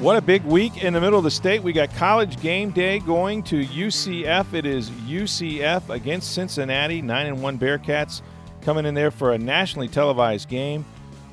What a big week in the middle of the state. We got college game day going to UCF. It is UCF against Cincinnati, 9 and 1 Bearcats coming in there for a nationally televised game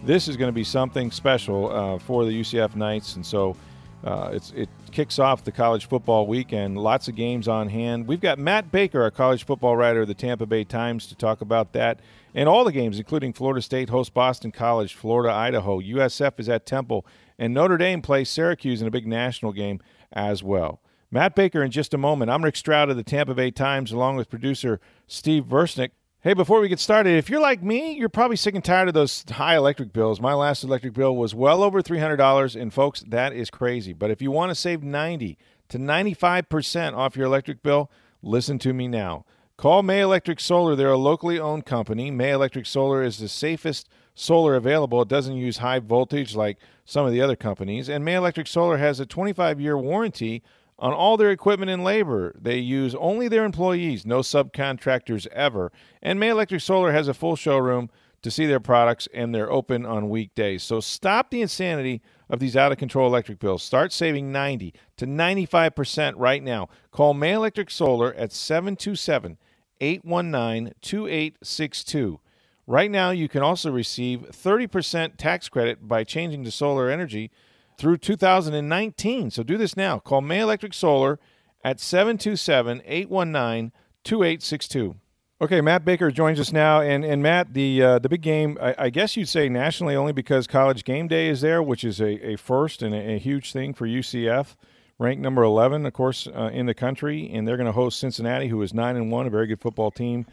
this is going to be something special uh, for the UCF Knights, and so uh, it kicks off the college football weekend. Lots of games on hand. We've got Matt Baker, a college football writer of the Tampa Bay Times, to talk about that and all the games, including Florida State hosts Boston College, Florida, Idaho. USF is at Temple, and Notre Dame plays Syracuse in a big national game as well. Matt Baker in just a moment. I'm Rick Stroud of the Tampa Bay Times, along with producer Steve Versnick. Hey, before we get started, if you're like me, you're probably sick and tired of those high electric bills. My last electric bill was well over $300, and folks, that is crazy. But if you want to save 90 to 95% off your electric bill, listen to me now. Call May Electric Solar. They're a locally owned company. May Electric Solar is the safest solar available. It doesn't use high voltage like some of the other companies. And May Electric Solar has a 25 year warranty on all their equipment and labor. They use only their employees, no subcontractors ever. And May Electric Solar has a full showroom to see their products, and they're open on weekdays. So stop the insanity of these out of control electric bills. Start saving 90 to 95% right now. Call May Electric Solar at 727 819 2862. Right now, you can also receive 30% tax credit by changing to solar energy through 2019. So do this now. Call May Electric Solar at 727 819 2862. Okay, Matt Baker joins us now, and and Matt, the uh, the big game, I, I, guess you'd say nationally only because College Game Day is there, which is a, a first and a, a huge thing for UCF, ranked number eleven, of course, uh, in the country, and they're going to host Cincinnati, who is nine and one, a very good football team.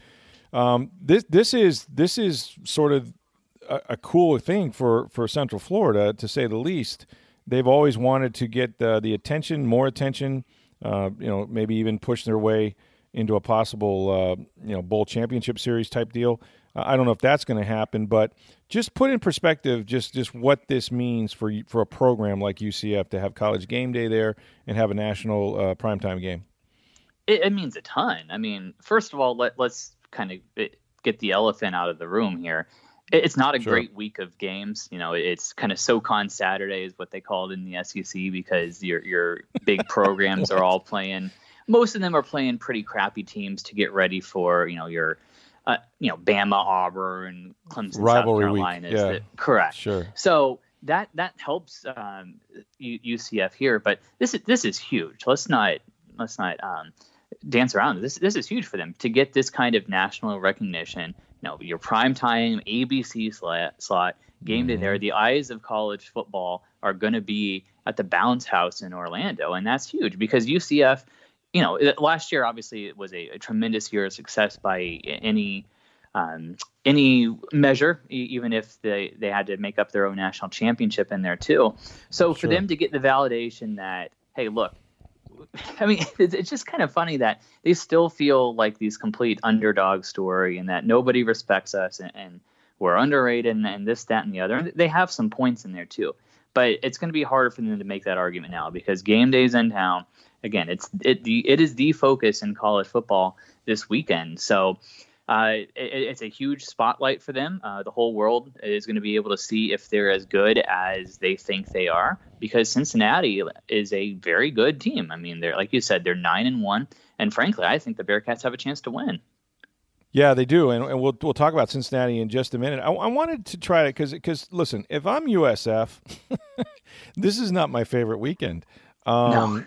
Um, this this is this is sort of a, a cool thing for for Central Florida, to say the least they've always wanted to get the, the attention, more attention, uh, you know, maybe even push their way into a possible, uh, you know, bowl championship series type deal. Uh, I don't know if that's going to happen, but just put in perspective just just what this means for for a program like UCF to have college game day there and have a national uh, primetime game. It, it, means a ton. I mean, first of all, let let's kind of get the elephant out of the room here it's not a sure. great week of games. You know, it's kind of SoCon Saturday is what they call it in the SEC because your your big programs are all playing. Most of them are playing pretty crappy teams to get ready for you know your uh, you know Bama, Auburn, and Clemson, Rivalry South Carolina. Week. Yeah. correct. Sure. So that that helps um, UCF here, but this is this is huge. Let's not let's not um, dance around. This this is huge for them to get this kind of national recognition You know, your prime time ABC slot, slot game day there. Mm-hmm. The eyes of college football are going to be at the Bounce House in Orlando, and that's huge because UCF, you know, last year obviously it was a, a tremendous year of success by any um, any measure, even if they they had to make up their own national championship in there too. So for sure. them to get the validation that hey, look, I mean, it's, just kind of funny that they still feel like these complete underdog story and that nobody respects us and, and we're underrated and, and, this, that, and the other. And they have some points in there too, but it's going to be harder for them to make that argument now because game days in town. Again, it's it the it is the focus in college football this weekend. So uh, it, it's a huge spotlight for them. Uh, the whole world is going to be able to see if they're as good as they think they are, because Cincinnati is a very good team. I mean, they're like you said, they're nine and one, and frankly, I think the Bearcats have a chance to win. Yeah, they do, and, and we'll we'll talk about Cincinnati in just a minute. I, I wanted to try it because because listen, if I'm USF, this is not my favorite weekend. Um, no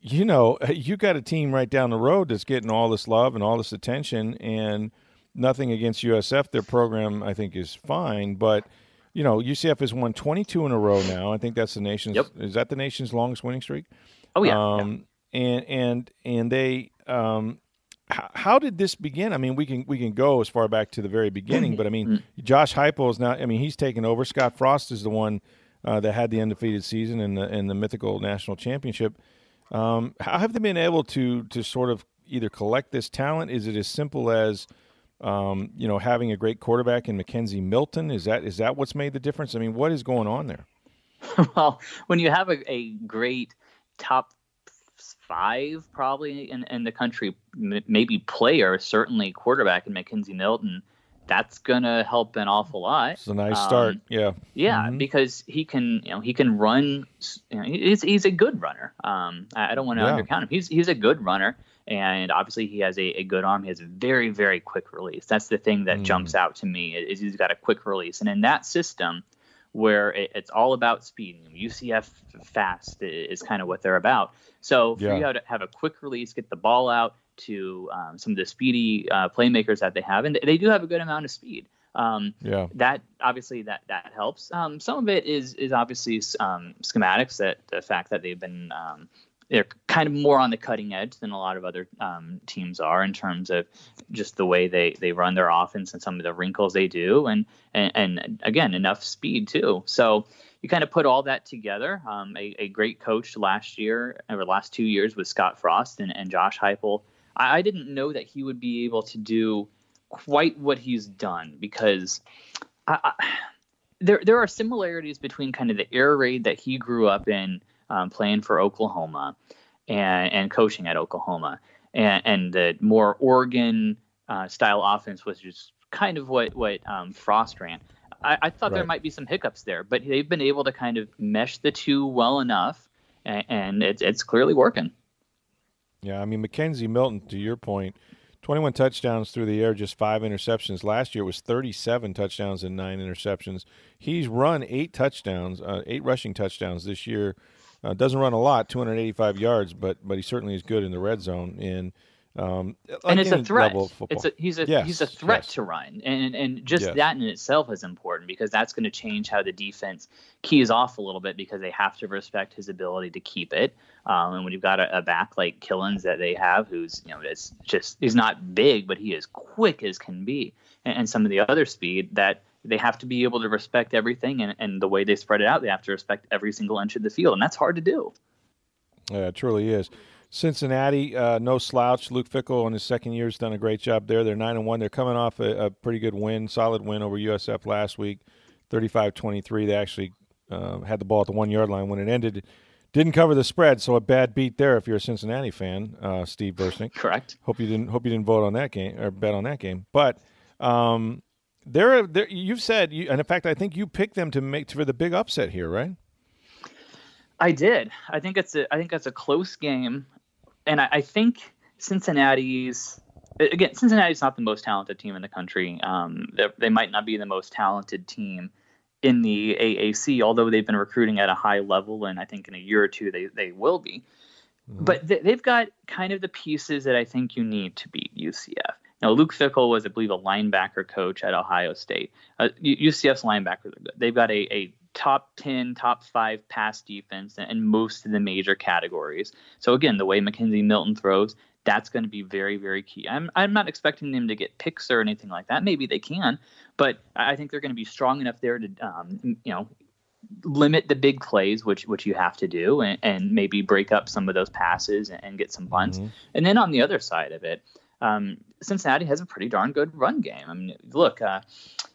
you know, you got a team right down the road that's getting all this love and all this attention, and nothing against USF. Their program, I think, is fine, but you know, UCF has won 22 in a row now. I think that's the nation's. Yep. Is that the nation's longest winning streak? Oh yeah. Um, yeah. And and and they um, how did this begin? I mean, we can we can go as far back to the very beginning, but I mean, mm-hmm. Josh Heupel is now. I mean, he's taken over. Scott Frost is the one uh, that had the undefeated season and the in the mythical national championship. Um, how have they been able to to sort of either collect this talent? Is it as simple as um, you know having a great quarterback in McKenzie Milton? Is that is that what's made the difference? I mean, what is going on there? well, when you have a, a great top five probably in, in the country, maybe player, certainly quarterback in McKenzie Milton, that's gonna help an awful lot. It's a nice um, start, yeah. Yeah, mm-hmm. because he can, you know, he can run. You know, he's he's a good runner. Um, I, I don't want to yeah. undercount him. He's he's a good runner, and obviously he has a, a good arm. He has a very very quick release. That's the thing that mm. jumps out to me is he's got a quick release, and in that system where it, it's all about speed. UCF fast is kind of what they're about. So for yeah. you to have a quick release, get the ball out to um, some of the speedy uh, playmakers that they have, and they do have a good amount of speed. Um, yeah. That obviously that that helps. Um, some of it is is obviously um, schematics. That the fact that they've been um, they're kind of more on the cutting edge than a lot of other um, teams are in terms of just the way they, they run their offense and some of the wrinkles they do, and and, and again enough speed too. So you kind of put all that together. Um, a, a, great coach last year or last two years with Scott Frost and, and Josh Heupel. I, I didn't know that he would be able to do quite what he's done because I, I, there there are similarities between kind of the air raid that he grew up in um, playing for Oklahoma and, and coaching at Oklahoma, and, and the more Oregon uh, style offense was just kind of what what um, Frost ran. I, I thought right. there might be some hiccups there, but they've been able to kind of mesh the two well enough, and, and it's it's clearly working. Yeah, I mean McKenzie Milton, to your point, 21 touchdowns through the air, just five interceptions. Last year it was 37 touchdowns and nine interceptions. He's run eight touchdowns, uh, eight rushing touchdowns this year uh, doesn't run a lot, 285 yards, but but he certainly is good in the red zone. And um, and it's a threat. It's a, he's a yes, he's a threat yes. to run, and and just yes. that in itself is important because that's going to change how the defense keys off a little bit because they have to respect his ability to keep it. Um, and when you've got a, a, back like Killins that they have, who's you know it's just he's not big, but he is quick as can be, and, and some of the other speed that they have to be able to respect everything and, and the way they spread it out they have to respect every single inch of the field and that's hard to do yeah it truly is cincinnati uh, no slouch luke Fickell in his second year has done a great job there they're 9 and 1 they're coming off a, a pretty good win solid win over usf last week 35-23 they actually uh, had the ball at the one yard line when it ended didn't cover the spread, so a bad beat there if you're a Cincinnati fan, uh, Steve Bursnick. Correct. Hope you didn't hope you didn't vote on that game or bet on that game. But um, they're, they're you've said, you, and in fact, I think you picked them to make for the big upset here, right? I did. I think it's a I think that's a close game, and I, I think Cincinnati's again Cincinnati's not the most talented team in the country. Um, they might not be the most talented team in the AAC, although they've been recruiting at a high level, and I think in a year or two they they will be. Mm-hmm. But th- they've got kind of the pieces that I think you need to beat UCF. Now, Luke Fickell was, I believe, a linebacker coach at Ohio State. Uh, UCF's linebackers are good. They've got a, a top 10, top five pass defense in most of the major categories. So, again, the way McKenzie Milton throws, that's going to be very, very key. I'm, I'm not expecting them to get picks or anything like that. Maybe they can, but I think they're going to be strong enough there to, um, you know, limit the big plays, which which you have to do, and, and maybe break up some of those passes and, and get some punts. Mm-hmm. And then on the other side of it, um, Cincinnati has a pretty darn good run game. I mean, look, uh,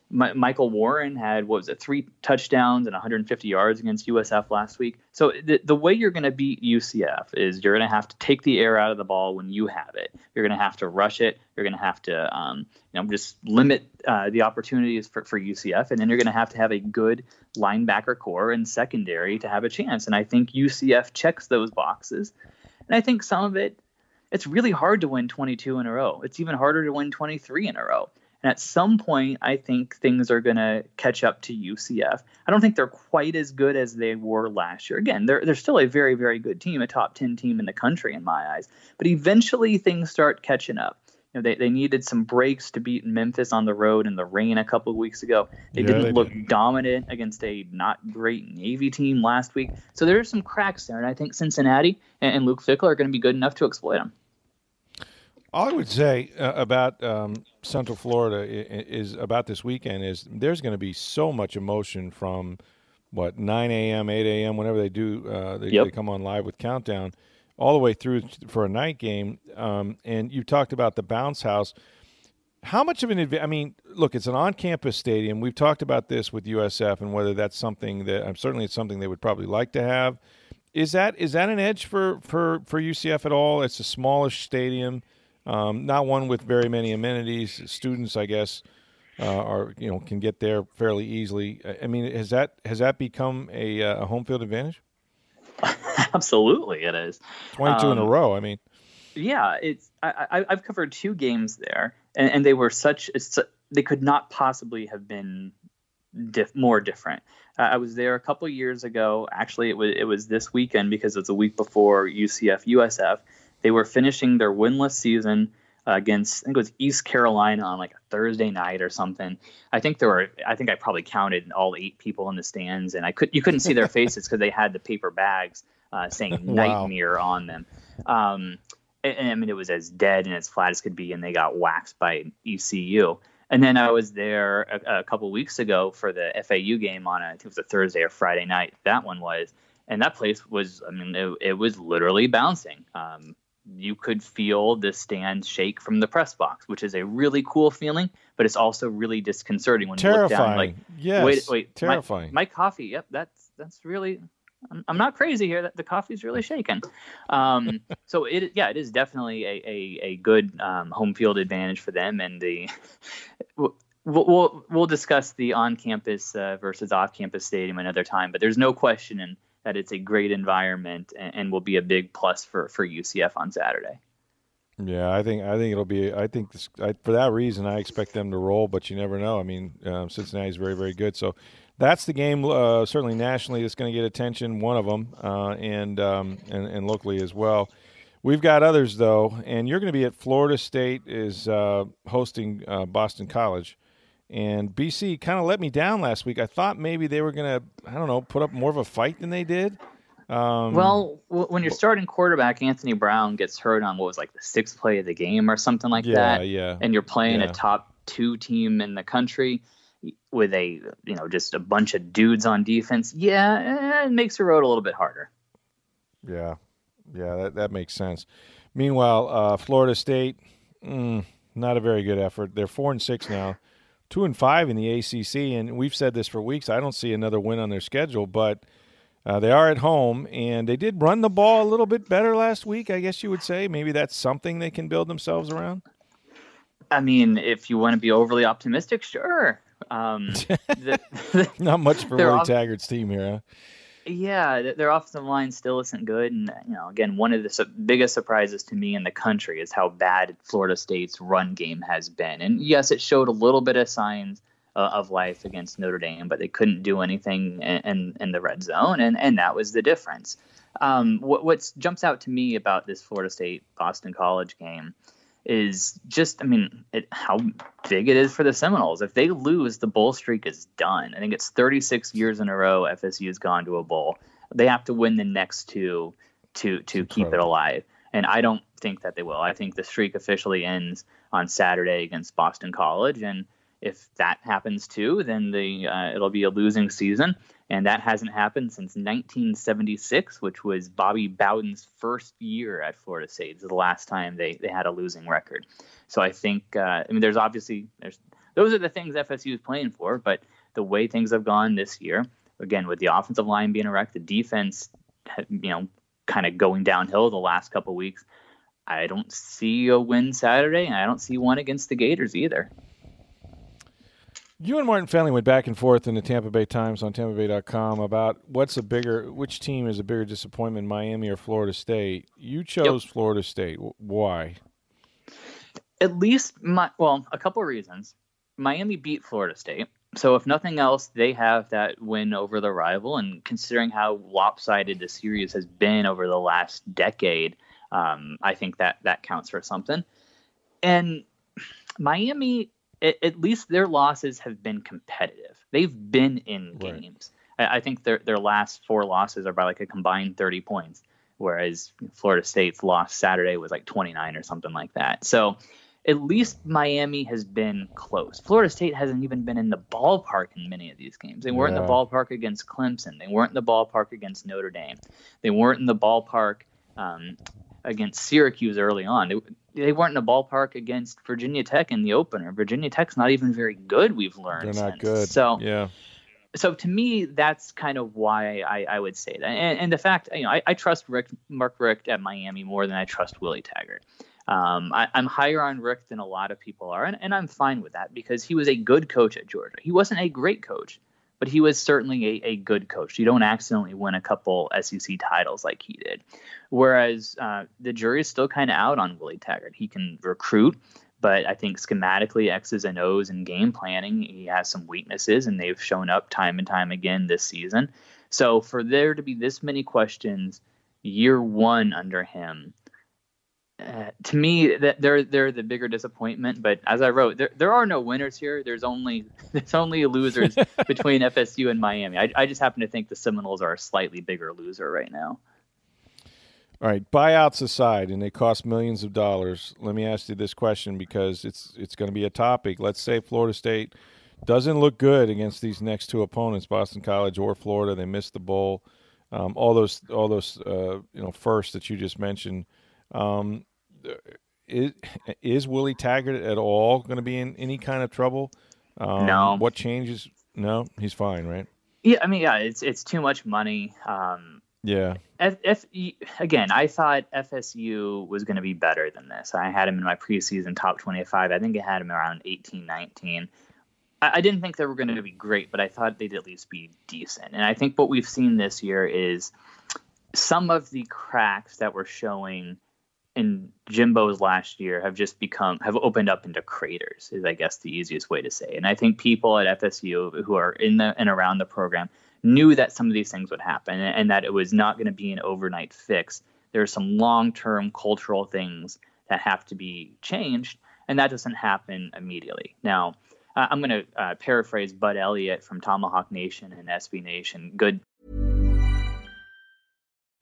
Michael Warren had what was it, three touchdowns and 150 yards against USF last week. So the the way you're going to beat UCF is you're going to have to take the air out of the ball when you have it. You're going to have to rush it. You're going to have to um, you know just limit uh, the opportunities for, for UCF, and then you're going to have to have a good linebacker corps and secondary to have a chance. And I think UCF checks those boxes. And I think some of it it's really hard to win 22 in a row. It's even harder to win 23 in a row. And at some point, I think things are going to catch up to UCF. I don't think they're quite as good as they were last year. Again, they're, they're still a very, very good team, a top 10 team in the country in my eyes. But eventually, things start catching up. You know, they, they needed some breaks to beat Memphis on the road in the rain a couple of weeks ago. They yeah, didn't they look did. dominant against a not great Navy team last week. So there are some cracks there. And I think Cincinnati and, and Luke Fickell are going to be good enough to exploit them All I would say uh, about um, Central Florida is, is, about this weekend is there's going to be so much emotion from what 9 a.m., 8 a.m., whenever they do, uh, they, yep. they, come on live with countdown, all the way through for a night game. Um, and you talked about the bounce house. How much of an advantage? I mean, look, it's an on-campus stadium. We've talked about this with USF and whether that's something that I'm certainly it's something they would probably like to have. Is that is that an edge for for for UCF at all? It's a smallish stadium um, not one with very many amenities. Students, I guess, uh, are you know can get there fairly easily. I mean, has that has that become a, uh, a home field advantage? Absolutely, it is. Twenty-two um, in a um, row. I mean, yeah, it's. I, have covered two games there, and, and they were such. they could not possibly have been diff, more different. Uh, I was there a couple years ago. Actually, it was it was this weekend because it's a week before UCF USF, they were finishing their winless season against I think it was East Carolina on like a Thursday night or something. I think there were I think I probably counted all eight people in the stands, and I could you couldn't see their faces because they had the paper bags uh, saying "nightmare" wow. on them. Um, and, and, I mean it was as dead and as flat as could be, and they got waxed by ECU. And then I was there a, a couple weeks ago for the FAU game on a, I think it was a Thursday or Friday night. That one was, and that place was I mean it, it was literally bouncing. Um, you could feel the stand shake from the press box, which is a really cool feeling, but it's also really disconcerting when terrifying. you look down. Like, yes, wait, wait, terrifying. My, my coffee. Yep, that's that's really. I'm, I'm not crazy here. That the coffee's really shaking. Um, so it, yeah, it is definitely a a, a good um, home field advantage for them, and the. We'll, we'll, we'll discuss the on-campus uh, versus off-campus stadium another time, but there's no question, and that it's a great environment and, and will be a big plus for, for UCF on Saturday. Yeah, I think I think it'll be. I think this, I, for that reason, I expect them to roll, but you never know. I mean, um, Cincinnati is very, very good. So that's the game. Uh, certainly nationally, that's going to get attention. One of them, uh, and, um, and and locally as well. We've got others though, and you're going to be at Florida State is uh, hosting uh, Boston College. And BC kind of let me down last week. I thought maybe they were going to, I don't know, put up more of a fight than they did. Um, well, when your starting quarterback Anthony Brown gets hurt on what was like the sixth play of the game or something like yeah, that, yeah, and you're playing yeah. a top two team in the country with a you know just a bunch of dudes on defense, yeah, it makes the road a little bit harder. Yeah, yeah, that that makes sense. Meanwhile, uh, Florida State, mm, not a very good effort. They're four and six now two and five in the ACC, and we've said this for weeks. I don't see another win on their schedule, but uh, they are at home, and they did run the ball a little bit better last week. I guess you would say maybe that's something they can build themselves around. I mean, if you want to be overly optimistic, sure. Um, the, the, Not much for Willie off- Taggart's team here. Huh? Yeah, their offensive line still isn't good, and you know, again, one of the su- biggest surprises to me in the country is how bad Florida State's run game has been. And yes, it showed a little bit of signs uh, of life against Notre Dame, but they couldn't do anything in, in, in the red zone, and and that was the difference. Um, what what jumps out to me about this Florida State Boston College game is just, I mean, it, how big it is for the Seminoles. If they lose, the bowl streak is done. I think it's 36 years in a row FSU has gone to a bowl. They have to win the next two to to keep it alive. And I don't think that they will. I think the streak officially ends on Saturday against Boston College, and if that happens too, then the uh, it'll be a losing season and that hasn't happened since 1976, which was Bobby Bowden's first year at Florida State. It's the last time they, they had a losing record. So I think, uh, I mean, there's obviously there's those are the things FSU is playing for, but the way things have gone this year, again with the offensive line being erect, the defense, you know, kind of going downhill the last couple weeks. I don't see a win Saturday, and I don't see one against the Gators either. You and Martin Fennelly went back and forth in the Tampa Bay Times on TampaBay.com about what's a bigger, which team is a bigger disappointment, Miami or Florida State. You chose yep. Florida State. Why? At least, my well, a couple of reasons. Miami beat Florida State, so if nothing else, they have that win over the rival. And considering how lopsided the series has been over the last decade, um, I think that that counts for something. And Miami at, at least their losses have been competitive. They've been in games. I, I think their their last four losses are by like a combined 30 points. whereas Florida State's loss Saturday was like 29 or something like that. So at least Miami has been close. Florida State hasn't even been in the ballpark in many of these games. They weren't yeah. in the ballpark against Clemson. They weren't in the ballpark against Notre Dame. They weren't in the ballpark um, against Syracuse early on. They, they weren't in the ballpark against Virginia Tech in the opener. Virginia Tech's not even very good. We've learned they're not since. good. So yeah. So to me, that's kind of why I, I would say that, and, and the fact you know I, I trust Rick, Mark Richt at Miami more than I trust Willie Taggart. Um, I, am higher on Richt than a lot of people are, and, and I'm fine with that because he was a good coach at Georgia. He wasn't a great coach, but he was certainly a, a good coach. You don't accidentally win a couple SEC titles like he did. Whereas uh, the jury is still kind of out on Willie Taggart. He can recruit, but I think schematically, X's and O's and game planning, he has some weaknesses, and they've shown up time and time again this season. So for there to be this many questions year one under him, uh, to me that they're they're the bigger disappointment. But as I wrote, there there are no winners here. There's only there's only losers between FSU and Miami. I, I just happen to think the Seminoles are a slightly bigger loser right now. All right, buyouts aside, and they cost millions of dollars. Let me ask you this question because it's it's going to be a topic. Let's say Florida State doesn't look good against these next two opponents, Boston College or Florida. They missed the bowl. Um, all those all those uh, you know first that you just mentioned um, is, is Willie Taggart at all going to be in any kind of trouble? Um, no. What changes? No, he's fine, right? Yeah, I mean, yeah, it's it's too much money. Um, yeah. If, if, again, I thought FSU was going to be better than this. I had him in my preseason top 25. I think I had him around 18, 19. I, I didn't think they were going to be great, but I thought they'd at least be decent. And I think what we've seen this year is some of the cracks that were showing in Jimbo's last year have just become have opened up into craters is I guess the easiest way to say. And I think people at FSU who are in the and around the program knew that some of these things would happen and, and that it was not going to be an overnight fix. There are some long-term cultural things that have to be changed, and that doesn't happen immediately. Now, uh, I'm going to uh, paraphrase Bud Elliott from Tomahawk Nation and SB Nation. Good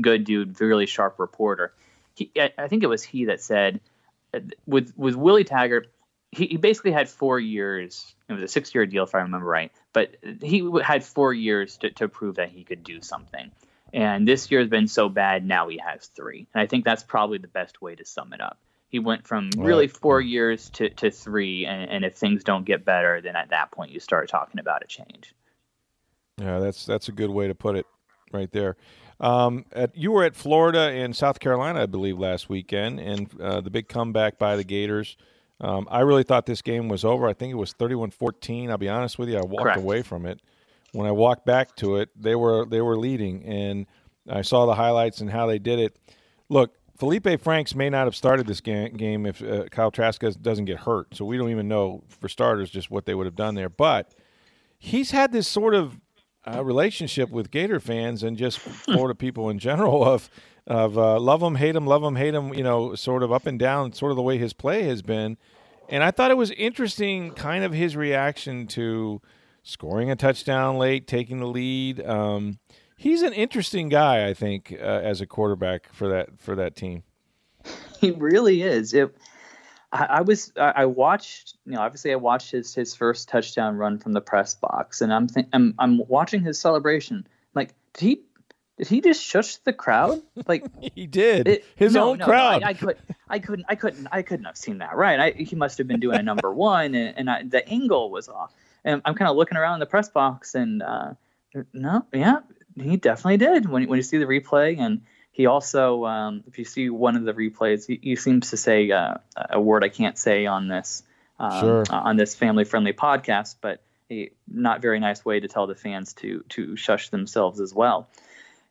good dude, really sharp reporter. He, I think it was he that said, uh, with with Willie Taggart, he, he basically had four years. It was a six year deal, if I remember right. But he had four years to, to prove that he could do something. And this year has been so bad. Now he has three, and I think that's probably the best way to sum it up. He went from really four years to, to three, and, and if things don't get better, then at that point you start talking about a change. Yeah, that's that's a good way to put it, right there. Um, at, you were at Florida and South Carolina, I believe, last weekend, and uh, the big comeback by the Gators. Um, I really thought this game was over. I think it was 31-14. I'll be honest with you, I walked Correct. away from it. When I walked back to it, they were they were leading, and I saw the highlights and how they did it. Look, Felipe Franks may not have started this game if uh, Kyle Trask doesn't get hurt, so we don't even know for starters just what they would have done there. But he's had this sort of uh, relationship with Gator fans and just Florida people in general of of uh, love him, hate him, love him, hate him. You know, sort of up and down, sort of the way his play has been. And I thought it was interesting, kind of his reaction to scoring a touchdown late, taking the lead. Um, he's an interesting guy, I think, uh, as a quarterback for that for that team. He really is. It, I, I was I watched you know obviously I watched his his first touchdown run from the press box and I'm think, I'm I'm watching his celebration. Like did he did he just shush the crowd? Like he did. it, his no, own no, crowd. I, I, could I couldn't I couldn't I couldn't have seen that right? I, he must have been doing a number one and, and I, the angle was off. And I'm kind of looking around the press box and uh, no yeah he definitely did when when you see the replay and he also, um, if you see one of the replays, he, he seems to say uh, a word I can't say on this um, sure. on this family-friendly podcast, but a not very nice way to tell the fans to to shush themselves as well.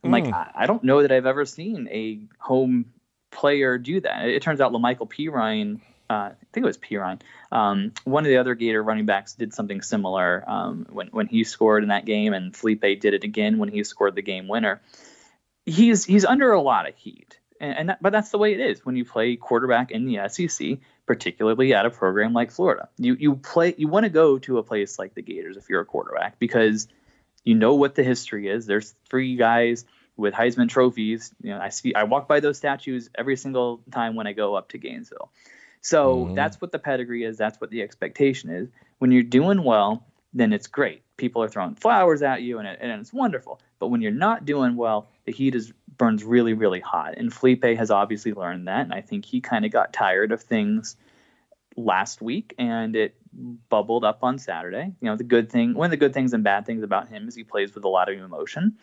I'm mm. like, I, I don't know that I've ever seen a home player do that. It, it turns out La'Mical Perine uh, I think it was Perine. Um, one of the other Gator running backs did something similar um, when when he scored in that game, and Felipe did it again when he scored the game winner. He's he's under a lot of heat, and, and that, but that's the way it is when you play quarterback in the SEC, particularly at a program like Florida. You you play you want to go to a place like the Gators if you're a quarterback because you know what the history is. There's three guys with Heisman trophies. You know, I see I walk by those statues every single time when I go up to Gainesville. So mm-hmm. that's what the pedigree is. That's what the expectation is. When you're doing well, then it's great. People are throwing flowers at you, and, it, and it's wonderful. But when you're not doing well, the heat is burns really, really hot. And Felipe has obviously learned that, and I think he kind of got tired of things last week, and it bubbled up on Saturday. You know, the good thing, one of the good things and bad things about him is he plays with a lot of emotion.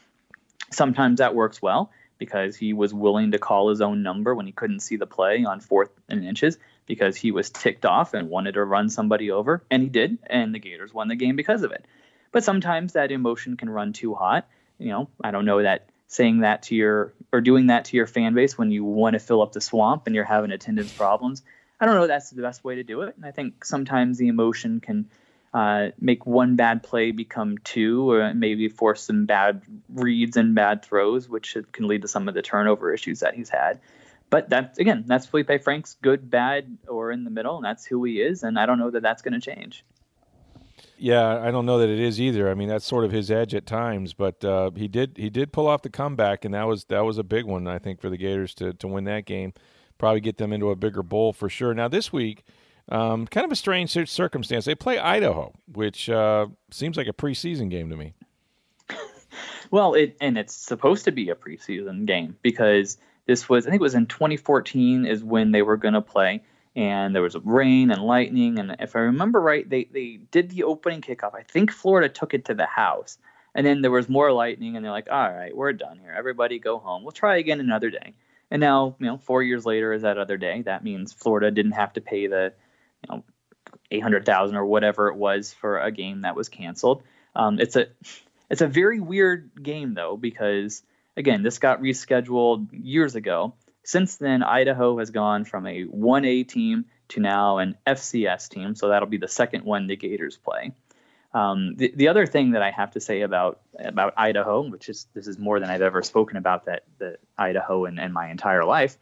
Sometimes that works well because he was willing to call his own number when he couldn't see the play on fourth and inches because he was ticked off and wanted to run somebody over, and he did, and the Gators won the game because of it. But sometimes that emotion can run too hot. You know, I don't know that saying that to your or doing that to your fan base when you want to fill up the swamp and you're having attendance problems. I don't know that's the best way to do it. And I think sometimes the emotion can uh, make one bad play become two, or maybe force some bad reads and bad throws, which can lead to some of the turnover issues that he's had but that's again, that's Felipe Frank's good, bad, or in the middle, and that's who he is. And I don't know that that's going to change. Yeah, I don't know that it is either. I mean, that's sort of his edge at times, but uh, he did he did pull off the comeback, and that was that was a big one, I think, for the Gators to to win that game, probably get them into a bigger bowl for sure. Now this week, um, kind of a strange circumstance. They play Idaho, which uh, seems like a preseason game to me. well, it and it's supposed to be a preseason game because this was, I think it was in 2014 is when they were going to play. And there was rain and lightning. And if I remember right, they, they did the opening kickoff. I think Florida took it to the house. And then there was more lightning, and they're like, all right, we're done here. Everybody go home. We'll try again another day. And now, you know, four years later is that other day. That means Florida didn't have to pay the, you know, 800,000 or whatever it was for a game that was canceled. Um, it's a it's a very weird game though because Again, this got rescheduled years ago. Since then, Idaho has gone from a 1A team to now an FCS team, so that'll be the second one the Gators play. Um, the, the other thing that I have to say about about Idaho, which is this is more than I've ever spoken about that the Idaho and, and my entire life,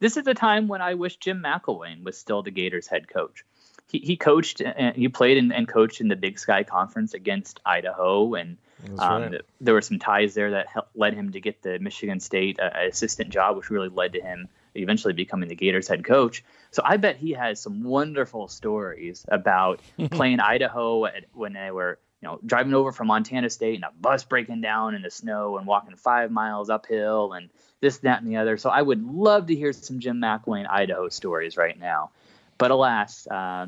this is a time when I wish Jim McElwain was still the Gators head coach. He, he coached and he played and, and coached in the Big Sky Conference against Idaho and um, right. There were some ties there that helped, led him to get the Michigan State uh, assistant job, which really led to him eventually becoming the Gators head coach. So I bet he has some wonderful stories about playing Idaho at, when they were, you know, driving over from Montana State and a bus breaking down in the snow and walking five miles uphill and this, that, and the other. So I would love to hear some Jim McElwain Idaho stories right now. But alas, uh,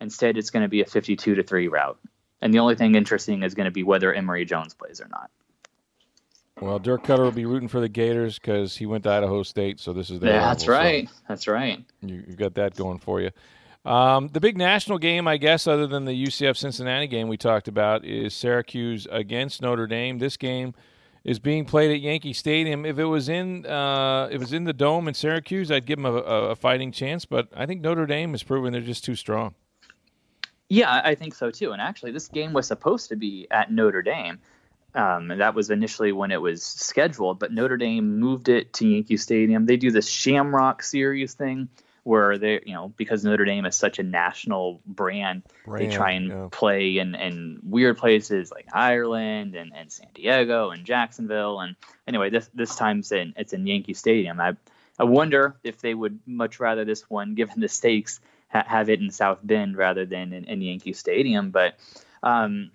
instead it's going to be a 52 to three route. And the only thing interesting is going to be whether Emory Jones plays or not. Well, Dirk Cutter will be rooting for the Gators because he went to Idaho State, so this is their. Yeah, that's right. So that's right. You, have got that going for you. Um, the big national game, I guess, other than the UCF Cincinnati game we talked about, is Syracuse against Notre Dame. This game is being played at Yankee Stadium. If it was in, uh, if it was in the dome in Syracuse, I'd give them a, a fighting chance. But I think Notre Dame has proven they're just too strong. Yeah, I think so too. And actually, this game was supposed to be at Notre Dame. Um, that was initially when it was scheduled, but Notre Dame moved it to Yankee Stadium. They do this Shamrock Series thing where they, you know, because Notre Dame is such a national brand, brand they try and yeah. play in, in weird places like Ireland and, and San Diego and Jacksonville. And anyway, this this time's in it's in Yankee Stadium. I I wonder if they would much rather this one, given the stakes, ha- have it in South Bend rather than in, in Yankee Stadium. But um,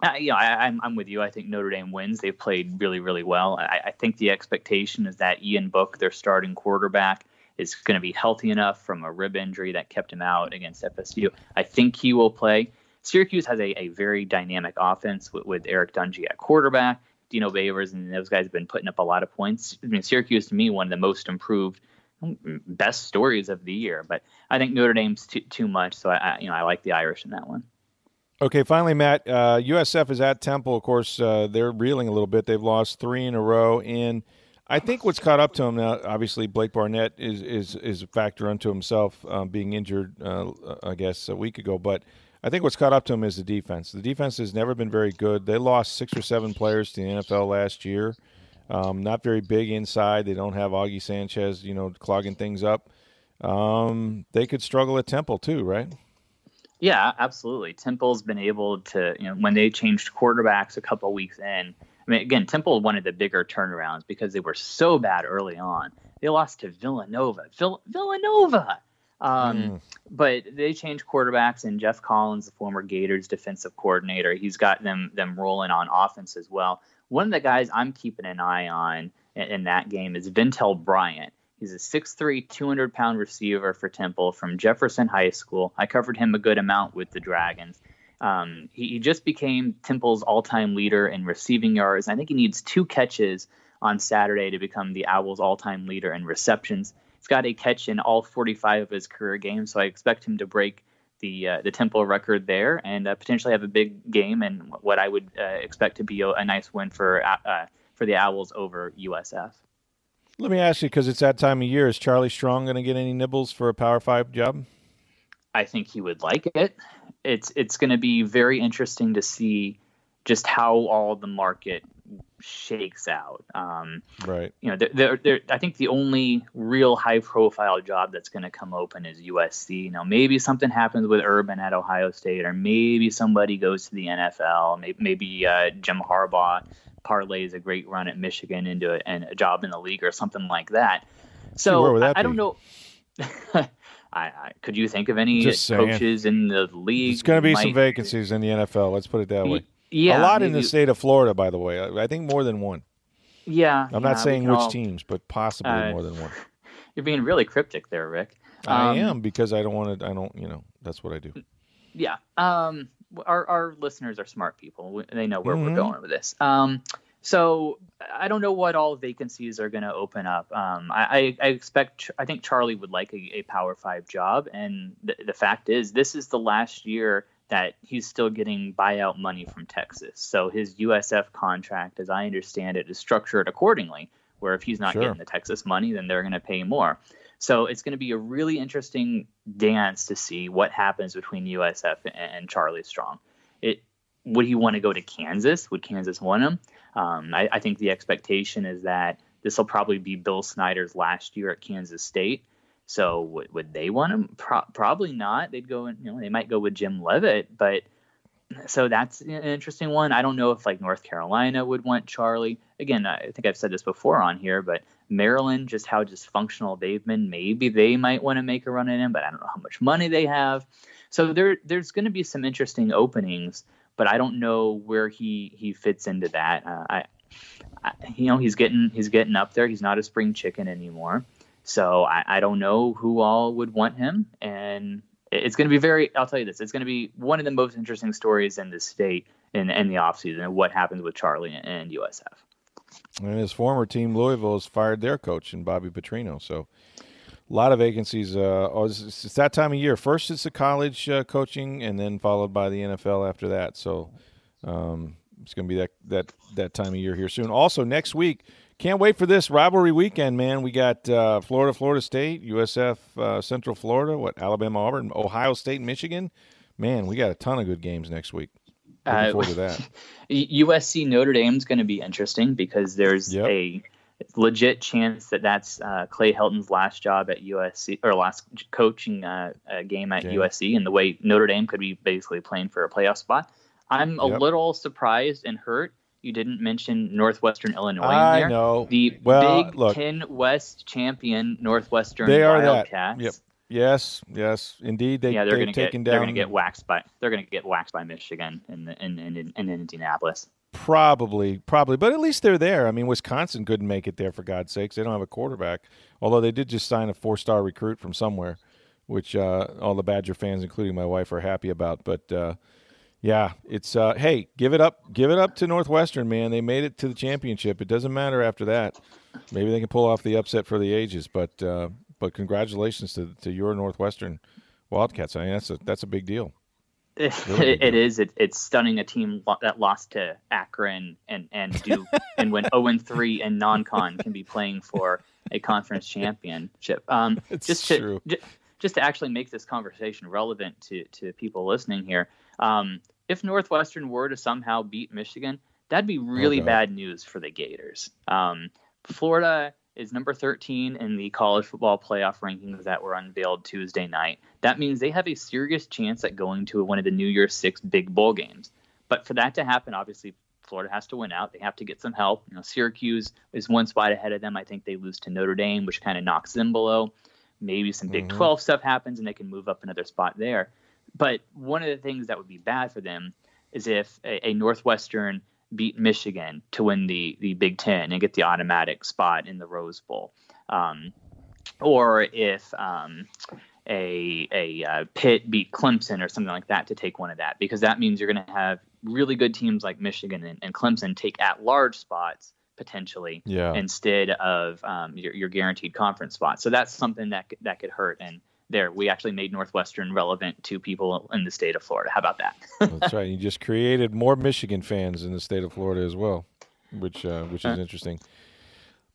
I, you know, I, am I'm, I'm with you. I think Notre Dame wins. They've played really, really well. I, I think the expectation is that Ian Book, their starting quarterback, is going to be healthy enough from a rib injury that kept him out against FSU. I think he will play. Syracuse has a, a very dynamic offense with, with Eric Dungey at quarterback. Dino Babers and those guys have been putting up a lot of points. I mean, Syracuse to me one of the most improved best stories of the year. But I think Notre Dame's too, too much, so I, I, you know I like the Irish in that one. Okay, finally, Matt. Uh, USF is at Temple. Of course, uh, they're reeling a little bit. They've lost three in a row, and I think what's caught up to him now. Obviously, Blake Barnett is is is a factor unto himself, um, being injured, uh, I guess, a week ago. But I think what's caught up to him is the defense. The defense has never been very good. They lost six or seven players to the NFL last year. Um, not very big inside. They don't have Auggie Sanchez, you know, clogging things up. Um, they could struggle at Temple too, right? Yeah, absolutely. Temple's been able to, you know, when they changed quarterbacks a couple weeks in. I mean, again, Temple wanted the bigger turnarounds because they were so bad early on. They lost to Villanova. Vill- Villanova. Um, mm. But they changed quarterbacks, and Jeff Collins, the former Gators defensive coordinator, he's got them them rolling on offense as well. One of the guys I'm keeping an eye on in, in that game is Ventel Bryant. He's a 6'3", 200 pound receiver for Temple from Jefferson High School. I covered him a good amount with the Dragons. Um, he, he, just became Temple's all time leader in receiving yards. I think he needs two catches on Saturday to become the Owls' all time leader in receptions. He's got a catch in all 45 of his career games, so I expect him to break the uh, the Temple record there and uh, potentially have a big game and what I would uh, expect to be a, a nice win for uh, for the Owls over USF. Let me ask you, because it's that time of year, is Charlie Strong going to get any nibbles for a Power Five job? I think he would like it. It's it's going to be very interesting to see just how all the market shakes out. Um, right. You know, they're, they're, I think the only real high profile job that's going to come open is USC. Know, maybe something happens with Urban at Ohio State, or maybe somebody goes to the NFL. Maybe, maybe uh, Jim Harbaugh parlays a great run at Michigan into a, a job in the league or something like that. So I, I, don't know. I, I, could you think of any coaches in the league? It's going to be might... some vacancies in the NFL. Let's put it that way. Yeah, a lot in the state of Florida, by the way. I think more than one. Yeah, I'm yeah, not saying which all, teams, but possibly uh, more than one. You're being really cryptic there, Rick. Um, I am because I don't want to. I don't. You know, that's what I do. Yeah. Um, our our listeners are smart people. They know where mm-hmm. we're going with this. Um, so I don't know what all vacancies are going to open up. Um, I, I, expect. I think Charlie would like a, a Power Five job, and the, the fact is, this is the last year that he's still getting buyout money from Texas. So his USF contract, as I understand it, is structured accordingly, where if he's not sure. getting the Texas money, then they're going to pay more. So it's going to be a really interesting dance to see what happens between USF and Charlie Strong. It would he want to go to Kansas? Would Kansas want him? Um, I, I think the expectation is that this will probably be Bill Snyder's last year at Kansas State. So would, would they want him? Pro- probably not. They'd go, you know, they might go with Jim Leavitt, but so that's an interesting one. I don't know if like North Carolina would want Charlie. Again, I think I've said this before on here, but Maryland, just how dysfunctional they've been, maybe they might want to make a run at him, but I don't know how much money they have. So there, there's going to be some interesting openings, but I don't know where he he fits into that. Uh, I, I, you know, he's getting he's getting up there. He's not a spring chicken anymore. So I, I don't know who all would want him, and it's going to be very. I'll tell you this: it's going to be one of the most interesting stories in the state in, in the offseason and what happens with Charlie and USF. And his former team, Louisville, has fired their coach and Bobby Petrino. So a lot of vacancies. Uh, oh, it's, it's, that time of year. First, it's the college uh, coaching, and then followed by the NFL after that. So um, it's going to be that that that time of year here soon. Also, next week can't wait for this rivalry weekend, man. We got uh, Florida, Florida State, USF, uh, Central Florida, what Alabama, Auburn, Ohio State, Michigan. Man, we got a ton of good games next week. Looking uh, forward to that. USC Notre Dame is going to be interesting because there's yep. a legit chance that that's uh, Clay Helton's last job at USC or last coaching uh, game at. USC, and the way Notre Dame could be basically playing for a playoff spot. I'm a yep. little surprised and hurt you didn't mention Northwestern Illinois. I there. know the well, Big look, Ten West champion Northwestern they are Wildcats. That. Yep. Yes, yes, indeed. They, yeah, they're going to get down... they're going to get waxed by they're going to get waxed by Michigan in, in, and in, in Indianapolis. Probably, probably, but at least they're there. I mean, Wisconsin couldn't make it there for God's sakes. They don't have a quarterback, although they did just sign a four-star recruit from somewhere, which uh, all the Badger fans, including my wife, are happy about. But uh, yeah, it's uh, hey, give it up, give it up to Northwestern, man. They made it to the championship. It doesn't matter after that. Maybe they can pull off the upset for the ages, but uh, but congratulations to to your Northwestern Wildcats. I mean, that's a that's a big deal. It, it is. It, it's stunning a team that lost to Akron and and Duke, and when 0 and 3 and non-con can be playing for a conference championship. Um, just to true. just to actually make this conversation relevant to to people listening here, um, if Northwestern were to somehow beat Michigan, that'd be really okay. bad news for the Gators. Um, Florida is number 13 in the college football playoff rankings that were unveiled Tuesday night. That means they have a serious chance at going to one of the New Year's Six big bowl games. But for that to happen, obviously Florida has to win out. They have to get some help. You know, Syracuse is one spot ahead of them. I think they lose to Notre Dame, which kind of knocks them below. Maybe some Big mm-hmm. 12 stuff happens and they can move up another spot there. But one of the things that would be bad for them is if a, a Northwestern beat Michigan to win the the Big Ten and get the automatic spot in the Rose Bowl, um, or if um, a a uh, Pitt beat Clemson or something like that to take one of that, because that means you're going to have really good teams like Michigan and, and Clemson take at large spots potentially yeah. instead of um, your, your guaranteed conference spot. So that's something that that could hurt and there we actually made Northwestern relevant to people in the state of Florida. How about that? That's right. You just created more Michigan fans in the state of Florida as well, which uh, which is interesting.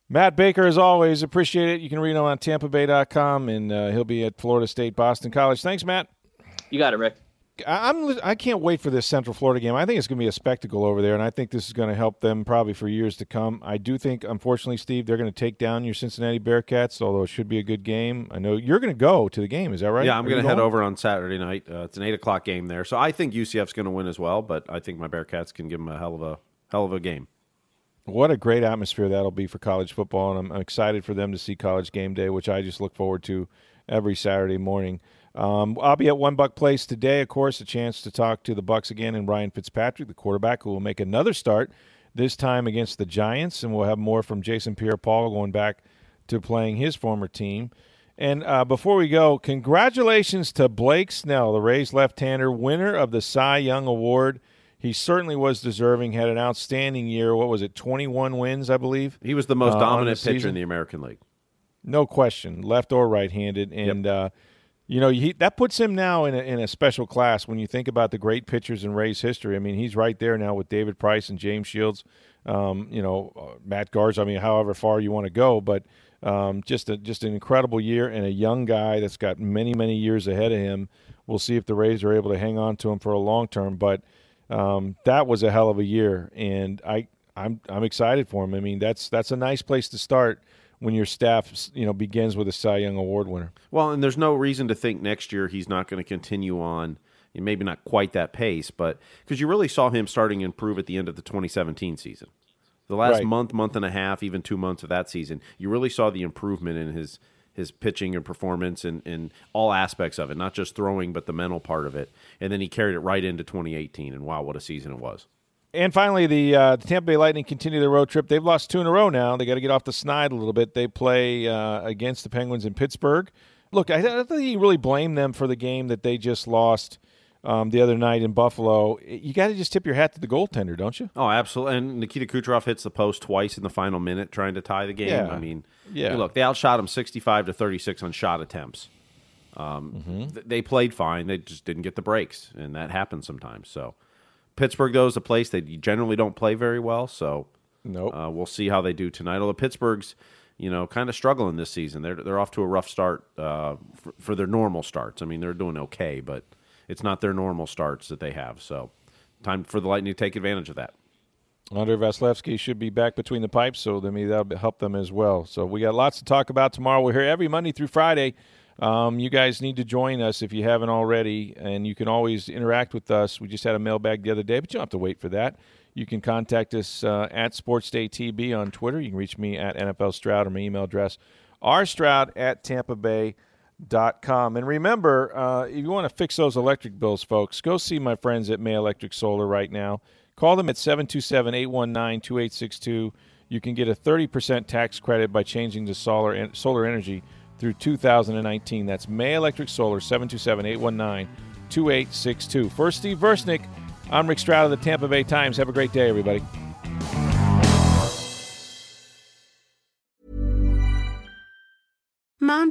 Matt Baker, as always, appreciate it. You can read him on TampaBay.com, and uh, he'll be at Florida State Boston College. Thanks, Matt. You got it, Rick. I'm I can't wait for this Central Florida game. I think it's going to be a spectacle over there, and I think this is going to help them probably for years to come. I do think, unfortunately, Steve, they're going to take down your Cincinnati Bearcats. Although it should be a good game. I know you're going to go to the game. Is that right? Yeah, I'm going to head over on Saturday night. Uh, it's an eight o'clock game there, so I think UCF's going to win as well. But I think my Bearcats can give them a hell of a hell of a game. What a great atmosphere that'll be for college football, and I'm, I'm excited for them to see College Game Day, which I just look forward to every Saturday morning. Um, I'll be at One Buc Place today, of course, a chance to talk to the Bucs again and Ryan Fitzpatrick, the quarterback, who will make another start this time against the Giants, and we'll have more from Jason Pierre-Paul going back to playing his former team. And uh, before we go, congratulations to Blake Snell, the Rays left-hander, winner of the Cy Young Award. He certainly was deserving. Had an outstanding year. What was it? Twenty-one wins, I believe. He was the most uh, dominant the pitcher in the American League. No question, left or right-handed, and. Yep. Uh, you know, he, that puts him now in a, in a special class when you think about the great pitchers in Rays history. I mean, he's right there now with David Price and James Shields, um, you know, uh, Matt Garza. I mean, however far you want to go, but um, just a, just an incredible year and a young guy that's got many many years ahead of him. We'll see if the Rays are able to hang on to him for a long term, but um, that was a hell of a year, and I I'm I'm excited for him. I mean, that's that's a nice place to start when your staff you know begins with a Cy Young Award winner. Well, and there's no reason to think next year he's not going to continue on. Maybe not quite that pace, but because you really saw him starting to improve at the end of the 2017 season. The last right. month, month and a half, even two months of that season, you really saw the improvement in his his pitching and performance and, and all aspects of it, not just throwing, but the mental part of it. And then he carried it right into 2018, and wow, what a season it was. And finally, the, uh, the Tampa Bay Lightning continue their road trip. They've lost two in a row now. They got to get off the snide a little bit. They play uh, against the Penguins in Pittsburgh. Look, I don't think you really blame them for the game that they just lost um, the other night in Buffalo. You got to just tip your hat to the goaltender, don't you? Oh, absolutely. And Nikita Kucherov hits the post twice in the final minute trying to tie the game. Yeah. I mean, yeah. look, they outshot him 65 to 36 on shot attempts. Um, mm-hmm. th- they played fine. They just didn't get the breaks, and that happens sometimes. So Pittsburgh, though, is a place that you generally don't play very well. So nope. Uh, we'll see how they do tonight. Although Pittsburgh's, you know, kind of struggling this season. They're they're off to a rough start uh, for, for, their normal starts. I mean, they're doing okay, but it's not their normal starts that they have. So time for the Lightning to take advantage of that. Andrei Vasilevskiy should be back between the pipes, so maybe that'll help them as well. So we got lots to talk about tomorrow. We're here every Monday through Friday. Um, you guys need to join us if you haven't already, and you can always interact with us. We just had a mailbag the other day, but you don't have to wait for that. You can contact us uh, at SportsDayTB on Twitter. You can reach me at NFL Stroud or my email address, rstroud at tampa bay dot com. And remember, uh, if you want to fix those electric bills, folks, go see my friends at May Electric Solar right now. Call them at 727 819 2862. You can get a 30% tax credit by changing to solar, solar energy through 2019. That's May Electric Solar, 727 819 2862. For Steve Versnick, I'm Rick Stroud of the Tampa Bay Times. Have a great day, everybody.